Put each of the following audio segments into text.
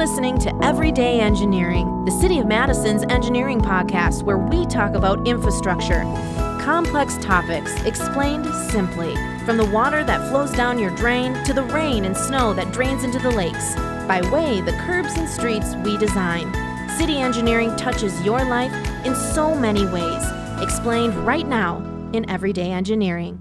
listening to Everyday Engineering, the City of Madison's engineering podcast where we talk about infrastructure. Complex topics explained simply, from the water that flows down your drain to the rain and snow that drains into the lakes, by way the curbs and streets we design. City engineering touches your life in so many ways, explained right now in Everyday Engineering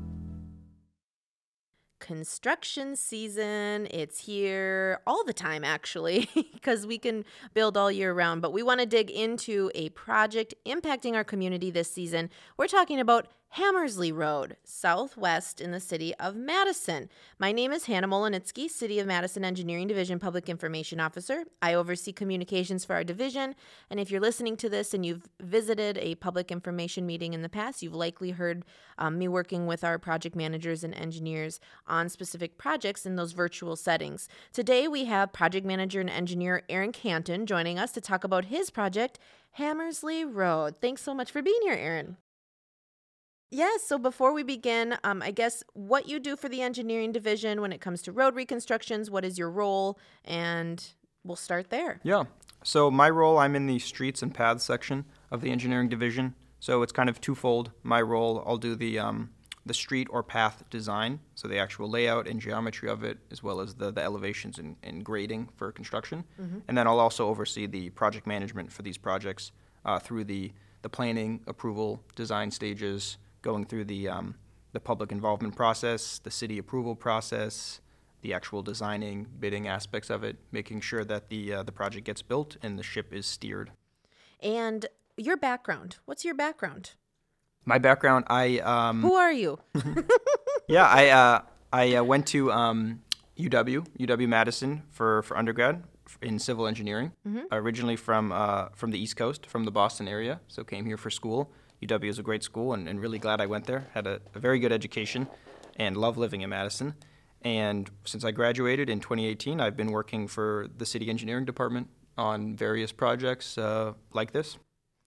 construction season. It's here all the time, actually, because we can build all year round. But we want to dig into a project impacting our community this season. We're talking about Hammersley Road, southwest in the city of Madison. My name is Hannah Mohelnitzky, City of Madison Engineering Division Public Information Officer. I oversee communications for our division, and if you're listening to this and you've visited a public information meeting in the past, you've likely heard um, me working with our project managers and engineers on specific projects in those virtual settings. Today, we have project manager and engineer Aaron Canton joining us to talk about his project, Hammersley Road. Thanks so much for being here, Aaron. Yes. So before we begin, um, I guess what you do for the engineering division when it comes to road reconstructions, what is your role? And we'll start there. Yeah. So my role, I'm in the streets and paths section of the engineering division. So it's kind of twofold. My role, I'll do the um, the street or path design, so the actual layout and geometry of it, as well as the, the elevations and, and grading for construction. Mm-hmm. And then I'll also oversee the project management for these projects uh, through the, the planning, approval, design stages, going through the, um, the public involvement process, the city approval process, the actual designing, bidding aspects of it, making sure that the, uh, the project gets built and the ship is steered. And your background, what's your background? My background, I. Um, Who are you? yeah, I, uh, I uh, went to um, UW, UW Madison for, for undergrad in civil engineering. Mm-hmm. Originally from uh, from the East Coast, from the Boston area, so came here for school. UW is a great school, and, and really glad I went there. Had a, a, very good education, and love living in Madison. And since I graduated in 2018, I've been working for the city engineering department on various projects uh, like this.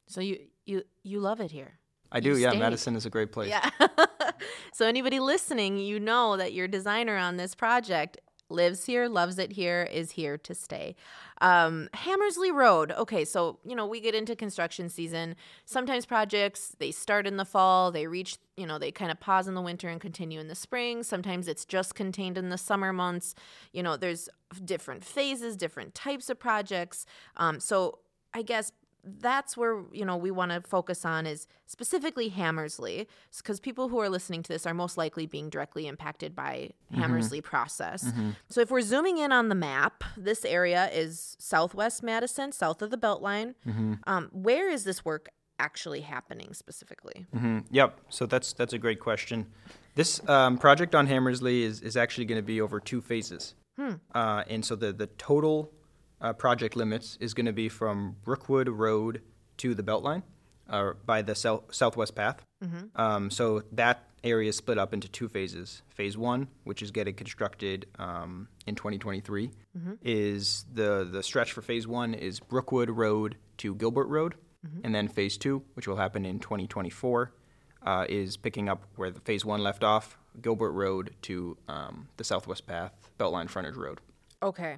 So you you you love it here. I do. Yeah, Madison is a great place. Yeah. so anybody listening, you know that your designer on this project lives here, loves it here, is here to stay. Um, Hammersley Road. Okay, so you know we get into construction season. Sometimes projects they start in the fall, they reach you know they kind of pause in the winter and continue in the spring. Sometimes it's just contained in the summer months. You know, there's different phases, different types of projects. Um, so I guess that's where you know we want to focus on is specifically Hammersley because people who are listening to this are most likely being directly impacted by mm-hmm. Hammersley process. Mm-hmm. So if we're zooming in on the map, this area is Southwest Madison, south of the Beltline. Mm-hmm. Um, where is this work actually happening specifically? Mm-hmm. Yep. So that's that's a great question. This um, project on Hammersley is is actually going to be over two phases. Hmm. Uh, and so the the total uh, project limits is going to be from Brookwood Road to the Beltline uh, by the sou- Southwest Path. Mm-hmm. Um, so that area is split up into two phases. Phase one, which is getting constructed um, in 2023, mm-hmm. is the the stretch for phase one is Brookwood Road to Gilbert Road, mm-hmm. and then phase two, which will happen in 2024, uh, is picking up where the phase one left off, Gilbert Road to um, the Southwest Path Beltline Frontage Road. Okay.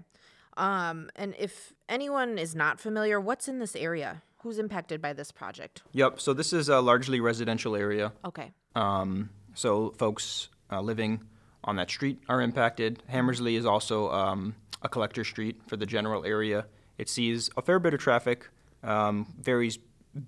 Um, and if anyone is not familiar, what's in this area? Who's impacted by this project? Yep. So this is a largely residential area. Okay. Um, so folks uh, living on that street are impacted. Hammersley is also um, a collector street for the general area. It sees a fair bit of traffic, um, varies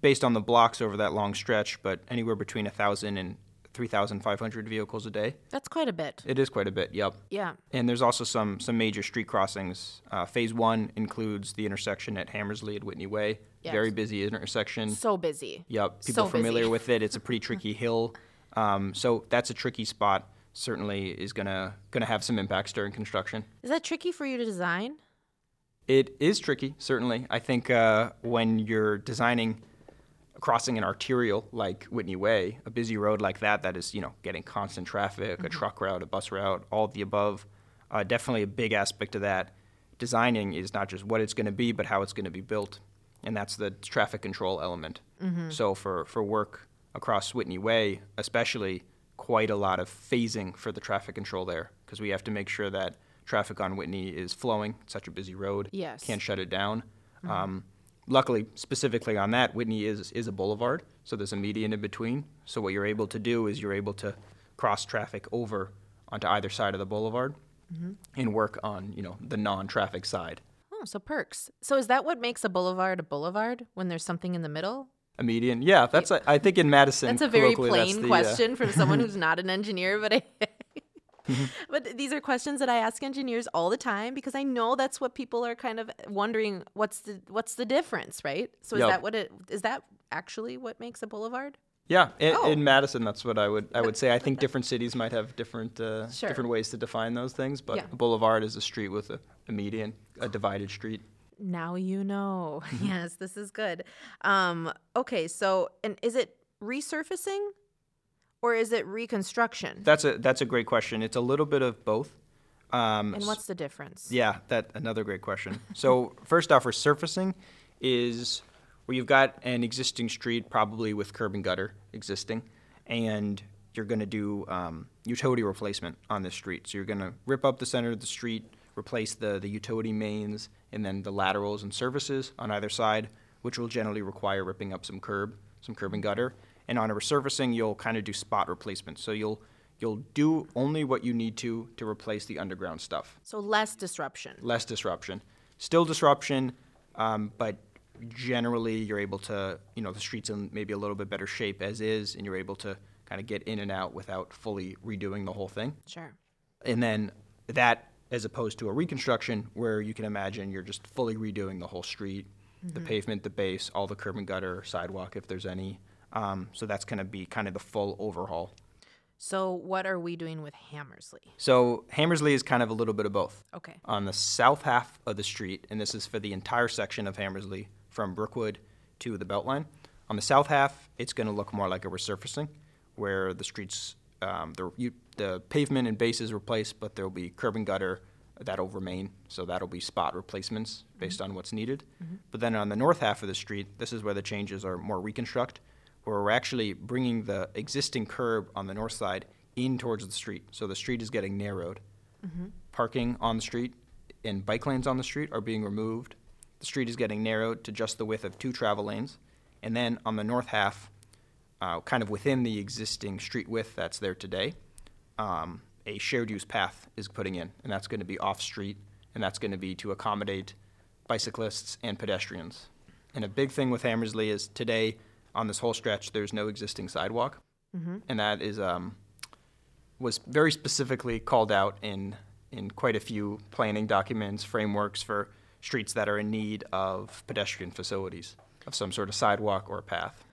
based on the blocks over that long stretch, but anywhere between a 1,000 and 3,500 vehicles a day. That's quite a bit. It is quite a bit, yep. Yeah. And there's also some, some major street crossings. Uh, phase one includes the intersection at Hammersley at Whitney Way. Yes. Very busy intersection. So busy. Yep. People so familiar busy. with it. It's a pretty tricky hill. Um, so that's a tricky spot. Certainly is gonna gonna have some impacts during construction. Is that tricky for you to design? It is tricky, certainly. I think uh, when you're designing crossing an arterial like Whitney Way, a busy road like that, that is, you know, getting constant traffic, mm-hmm. a truck route, a bus route, all of the above, uh, definitely a big aspect of that. Designing is not just what it's going to be, but how it's going to be built. And that's the traffic control element. Mm-hmm. So for, for work across Whitney Way, especially, quite a lot of phasing for the traffic control there, because we have to make sure that traffic on Whitney is flowing. It's such a busy road. Yes. Can't shut it down. Um, luckily, specifically on that, Whitney is, is a boulevard, so there's a median in between. So what you're able to do is you're able to cross traffic over onto either side of the boulevard and work on, you know, the non-traffic side. Oh, so perks. So is that what makes a boulevard a boulevard when there's something in the middle? A median, yeah. That's a, I think in Madison. That's a very plain the, uh, question from someone who's not an engineer, but I, Mm-hmm. but these are questions that I ask engineers all the time because I know that's what people are kind of wondering. What's the what's the difference, right? So is Yep. that what it is? That actually what makes a boulevard? Yeah, in, Oh. in Madison, that's what I would I would say. I think different cities might have different uh, Sure. different ways to define those things, but Yeah. a boulevard is a street with a, a median, a divided street. Now you know. Mm-hmm. yes, this is good. Um, okay, so and is it resurfacing or is it reconstruction? That's a that's a great question. It's a little bit of both. Um, and what's the difference? Yeah, that another great question. So first off, resurfacing is where you've got an existing street, probably with curb and gutter existing, and you're going to do um, utility replacement on this street. So you're going to rip up the center of the street, replace the the utility mains, and then the laterals and services on either side, which will generally require ripping up some curb, some curb and gutter. And on a resurfacing, you'll kind of do spot replacement. So you'll you'll do only what you need to to replace the underground stuff So less disruption. less disruption. Still disruption, um, but generally you're able to, you know, the street's in maybe a little bit better shape as is, and you're able to kind of get in and out without fully redoing the whole thing. Sure. And then that, as opposed to a reconstruction, where you can imagine you're just fully redoing the whole street, the pavement, the base, all the curb and gutter, sidewalk, if there's any. Um, so that's going to be kind of the full overhaul. So what are we doing with Hammersley? So Hammersley is kind of a little bit of both. Okay. on the south half of the street, and this is for the entire section of Hammersley from Brookwood to the Beltline. On the south half, it's going to look more like a resurfacing, where the streets, um, the, you, the pavement and base is replaced, but there will be curb and gutter that'll remain. So that'll be spot replacements based on what's needed. But then on the north half of the street, this is where the changes are more reconstruct, where we're actually bringing the existing curb on the north side in towards the street. So the street is getting narrowed parking on the street and bike lanes on the street are being removed. The street is getting narrowed to just the width of two travel lanes. And then on the north half, uh, kind of within the existing street width that's there today, um, a shared use path is putting in, and that's going to be off street, and that's going to be to accommodate bicyclists and pedestrians. And a big thing with Hammersley is today on this whole stretch, there's no existing sidewalk, and that is um, was very specifically called out in in quite a few planning documents, frameworks for streets that are in need of pedestrian facilities of some sort of sidewalk or path.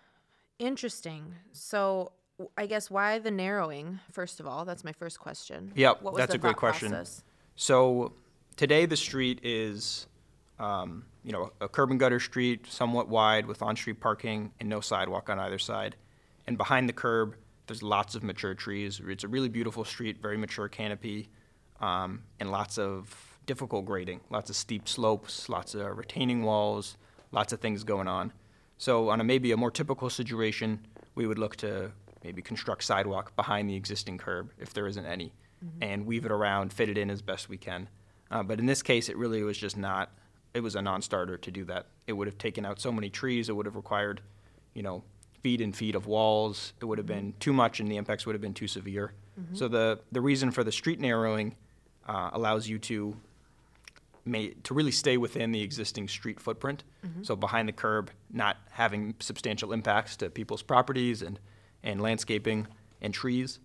Interesting. So I guess why the narrowing? First of all, that's my first question. Yep, What was that's a great question. process? So today the street is, um, you know, a curb and gutter street, somewhat wide with on-street parking and no sidewalk on either side. And behind the curb, there's lots of mature trees. It's a really beautiful street, very mature canopy, um, and lots of difficult grading, lots of steep slopes, lots of retaining walls, lots of things going on. So on a maybe a more typical situation, we would look to maybe construct sidewalk behind the existing curb if there isn't any, and weave it around, fit it in as best we can. Uh, but in this case, it really was just not. It was a non-starter to do that. It would have taken out so many trees. It would have required, you know, feet and feet of walls. It would have been too much, and the impacts would have been too severe. So the the reason for the street narrowing uh, allows you to may, to really stay within the existing street footprint. So behind the curb, not having substantial impacts to people's properties and, and landscaping and trees,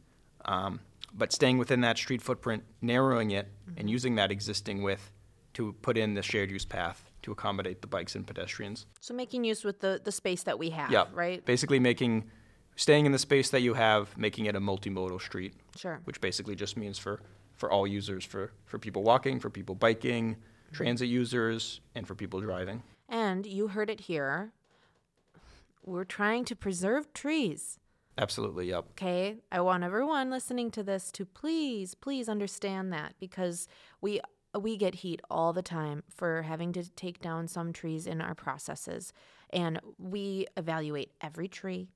um, but staying within that street footprint, narrowing it, and using that existing width to put in the shared use path to accommodate the bikes and pedestrians. So making use with the the space that we have, Yeah, right? Basically, making staying in the space that you have, making it a multimodal street Sure. which basically just means for, for all users, for, for people walking, for people biking, transit users, and for people driving. And you heard it here. We're trying to preserve trees. Absolutely, yep. Okay, I want everyone listening to this to please, please understand that because we we get heat all the time for having to take down some trees in our processes, and we evaluate every tree.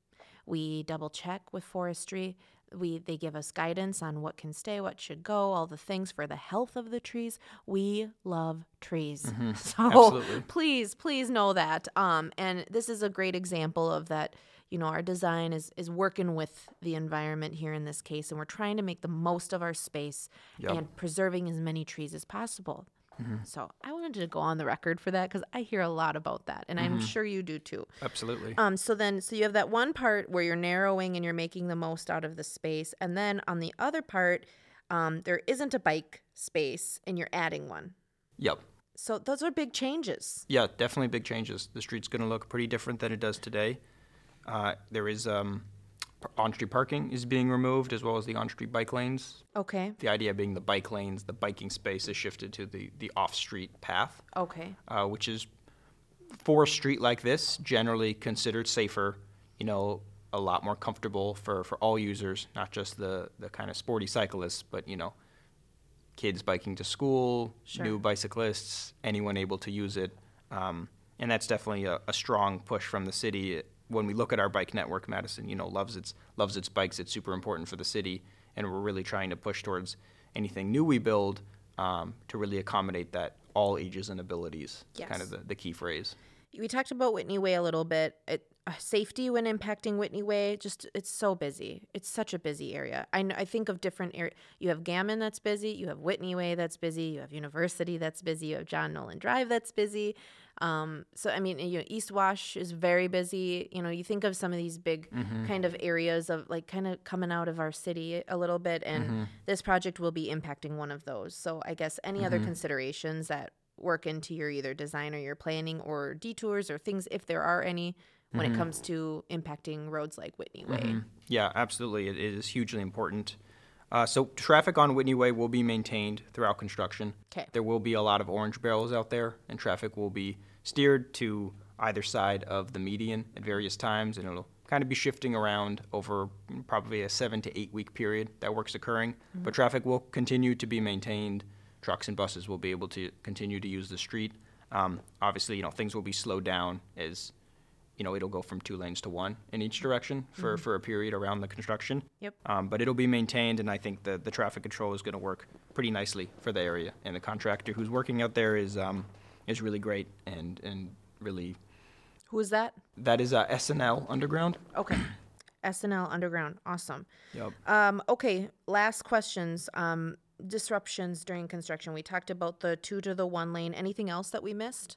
We double check with forestry we they give us guidance on what can stay, what should go, all the things for the health of the trees. We love trees, so Absolutely. please, please know that. Um, and this is a great example of that. You know, our design is is working with the environment here in this case, and we're trying to make the most of our space Yep. and preserving as many trees as possible. So I wanted to go on the record for that because I hear a lot about that, and I'm sure you do too. Absolutely. Um, so then, so you have that one part where you're narrowing and you're making the most out of the space, and then on the other part, um, there isn't a bike space, and you're adding one. Yep. So those are big changes. Yeah, definitely big changes. The street's going to look pretty different than it does today. Uh, there is um, on-street parking is being removed, as well as the on-street bike lanes. Okay. The idea being the bike lanes, the biking space is shifted to the, the off-street path, Okay. uh, which is for a street like this generally considered safer. You know, a lot more comfortable for, for all users, not just the, the kind of sporty cyclists, but you know, kids biking to school, Sure. new bicyclists, anyone able to use it. Um, and that's definitely a, a strong push from the city. When we look at our bike network, Madison, you know, loves its loves its bikes. It's super important for the city, and we're really trying to push towards anything new we build um, to really accommodate that all ages and abilities. Yes. Kind of the, the key phrase. We talked about Whitney Way a little bit. It, uh, safety when impacting Whitney Way, just it's so busy. It's such a busy area. I know, I think of different areas. You have Gammon that's busy. You have Whitney Way that's busy. You have University that's busy. You have John Nolan Drive that's busy. Um, so I mean, you know, East Wash is very busy. You know, you think of some of these big kind of areas of like kind of coming out of our city a little bit, and this project will be impacting one of those. So I guess any other considerations that work into your either design or your planning or detours or things if there are any when it comes to impacting roads like Whitney Way. Yeah, absolutely. It is hugely important. Uh, so traffic on Whitney Way will be maintained throughout construction. 'Kay. There will be a lot of orange barrels out there, and traffic will be steered to either side of the median at various times, and it'll kind of be shifting around over probably a seven to eight week period that work's occurring. But traffic will continue to be maintained. Trucks and buses will be able to continue to use the street. Um, obviously, you know things will be slowed down as you know, it'll go from two lanes to one in each direction for, for a period around the construction. Yep. Um, but it'll be maintained, and I think the, the traffic control is going to work pretty nicely for the area. And the contractor who's working out there is um, is really great and and really Who is that? that is uh, S&L Underground. Okay. S&L Underground. Awesome. Yep. Um, okay, last questions. Um, disruptions during construction. We talked about the two to the one lane. Anything else that we missed?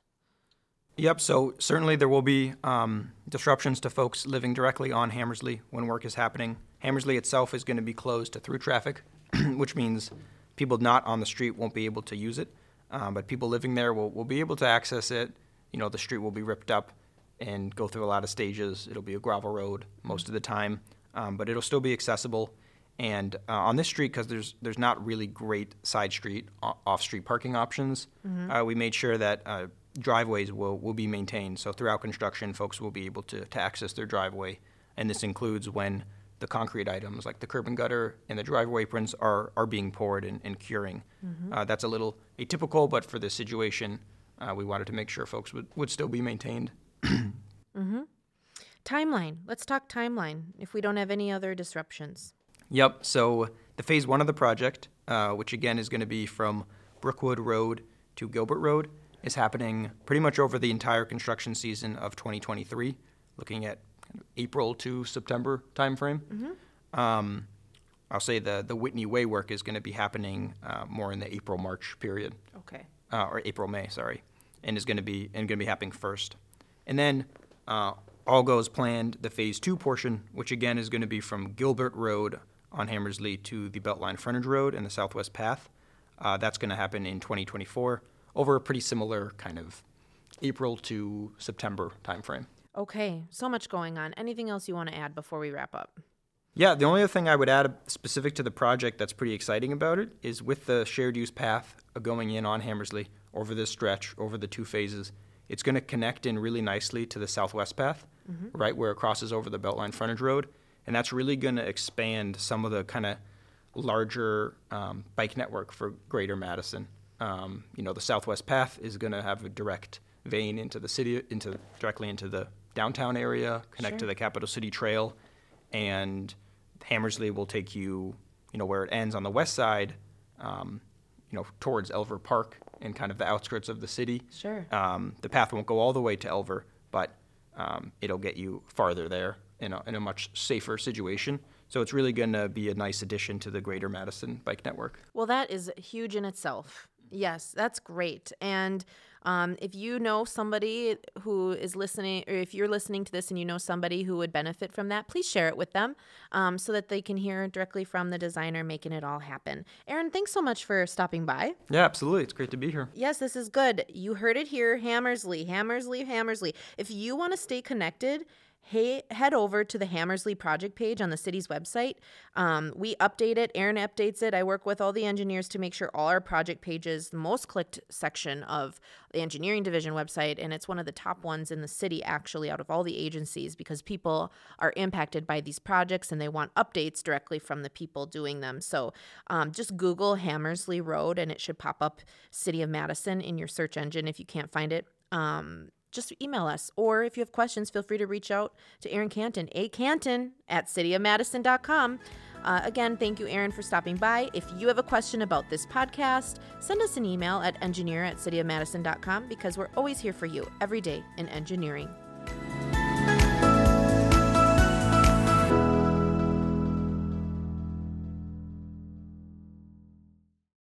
Yep. So certainly there will be um, disruptions to folks living directly on Hammersley when work is happening. Hammersley itself is going to be closed to through traffic, which means people not on the street won't be able to use it, um, but people living there will, will be able to access it. You know, the street will be ripped up and go through a lot of stages. It'll be a gravel road most of the time, um, but it'll still be accessible. And uh, on this street, because there's there's not really great side street off street parking options, uh, we made sure that uh, driveways will, will be maintained. So throughout construction, folks will be able to, to access their driveway, and this includes when the concrete items like the curb and gutter and the driveway aprons are, are being poured and, and curing. Uh, that's a little atypical, but for this situation, uh, we wanted to make sure folks would, would still be maintained. Mhm. Timeline. Let's talk timeline if we don't have any other disruptions. Yep. So the phase one of the project, uh, which again is going to be from Brookwood Road to Gilbert Road, is happening pretty much over the entire construction season of 2023, looking at kind of April to September timeframe. Um, I'll say the the Whitney Way work is going to be happening uh, more in the April March period Okay. uh, or April May, sorry, and is going to be and going to be happening first, and then uh, all goes planned. The phase two portion, which again is going to be from Gilbert Road on Hammersley to the Beltline Frontage Road and the Southwest Path, uh, that's going to happen in 2024 over a pretty similar kind of April to September timeframe. Okay. So much going on. Anything else you want to add before we wrap up? Yeah, the only other thing I would add specific to the project that's pretty exciting about it is with the shared use path going in on Hammersley over this stretch, over the two phases, it's going to connect in really nicely to the southwest path, right where it crosses over the Beltline frontage road. And that's really going to expand some of the kind of larger um, bike network for greater Madison. Um, you know, the southwest path is going to have a direct vein into the city, into directly into the downtown area, connect to the capital city trail and Hammersley will take you, you know, where it ends on the west side, um, you know, towards Elver Park and kind of the outskirts of the city. Sure. Um, the path won't go all the way to Elver, but um, it'll get you farther there in a, in a much safer situation. So it's really going to be a nice addition to the Greater Madison Bike Network. Well, that is huge in itself. Yes, that's great. And um, if you know somebody who is listening, or if you're listening to this and you know somebody who would benefit from that, please share it with them um, so that they can hear directly from the designer making it all happen. Aaron, thanks so much for stopping by. Yeah, absolutely. It's great to be here. Yes, this is good. You heard it here Hammersley, Hammersley, Hammersley. If you want to stay connected, hey, head over to the Hammersley project page on the city's website. Um, we update it, Aaron updates it. I work with all the engineers to make sure all our project pages, the most clicked section of the engineering division website, and it's one of the top ones in the city actually out of all the agencies because people are impacted by these projects and they want updates directly from the people doing them. So um, just Google Hammersley Road and it should pop up City of Madison in your search engine if you can't find it. Um, just email us. Or if you have questions, feel free to reach out to Aaron Canton, a Canton at cityofmadison.com. Uh, again, thank you, Aaron, for stopping by. If you have a question about this podcast, send us an email at engineer at cityofmadison.com because we're always here for you every day in engineering.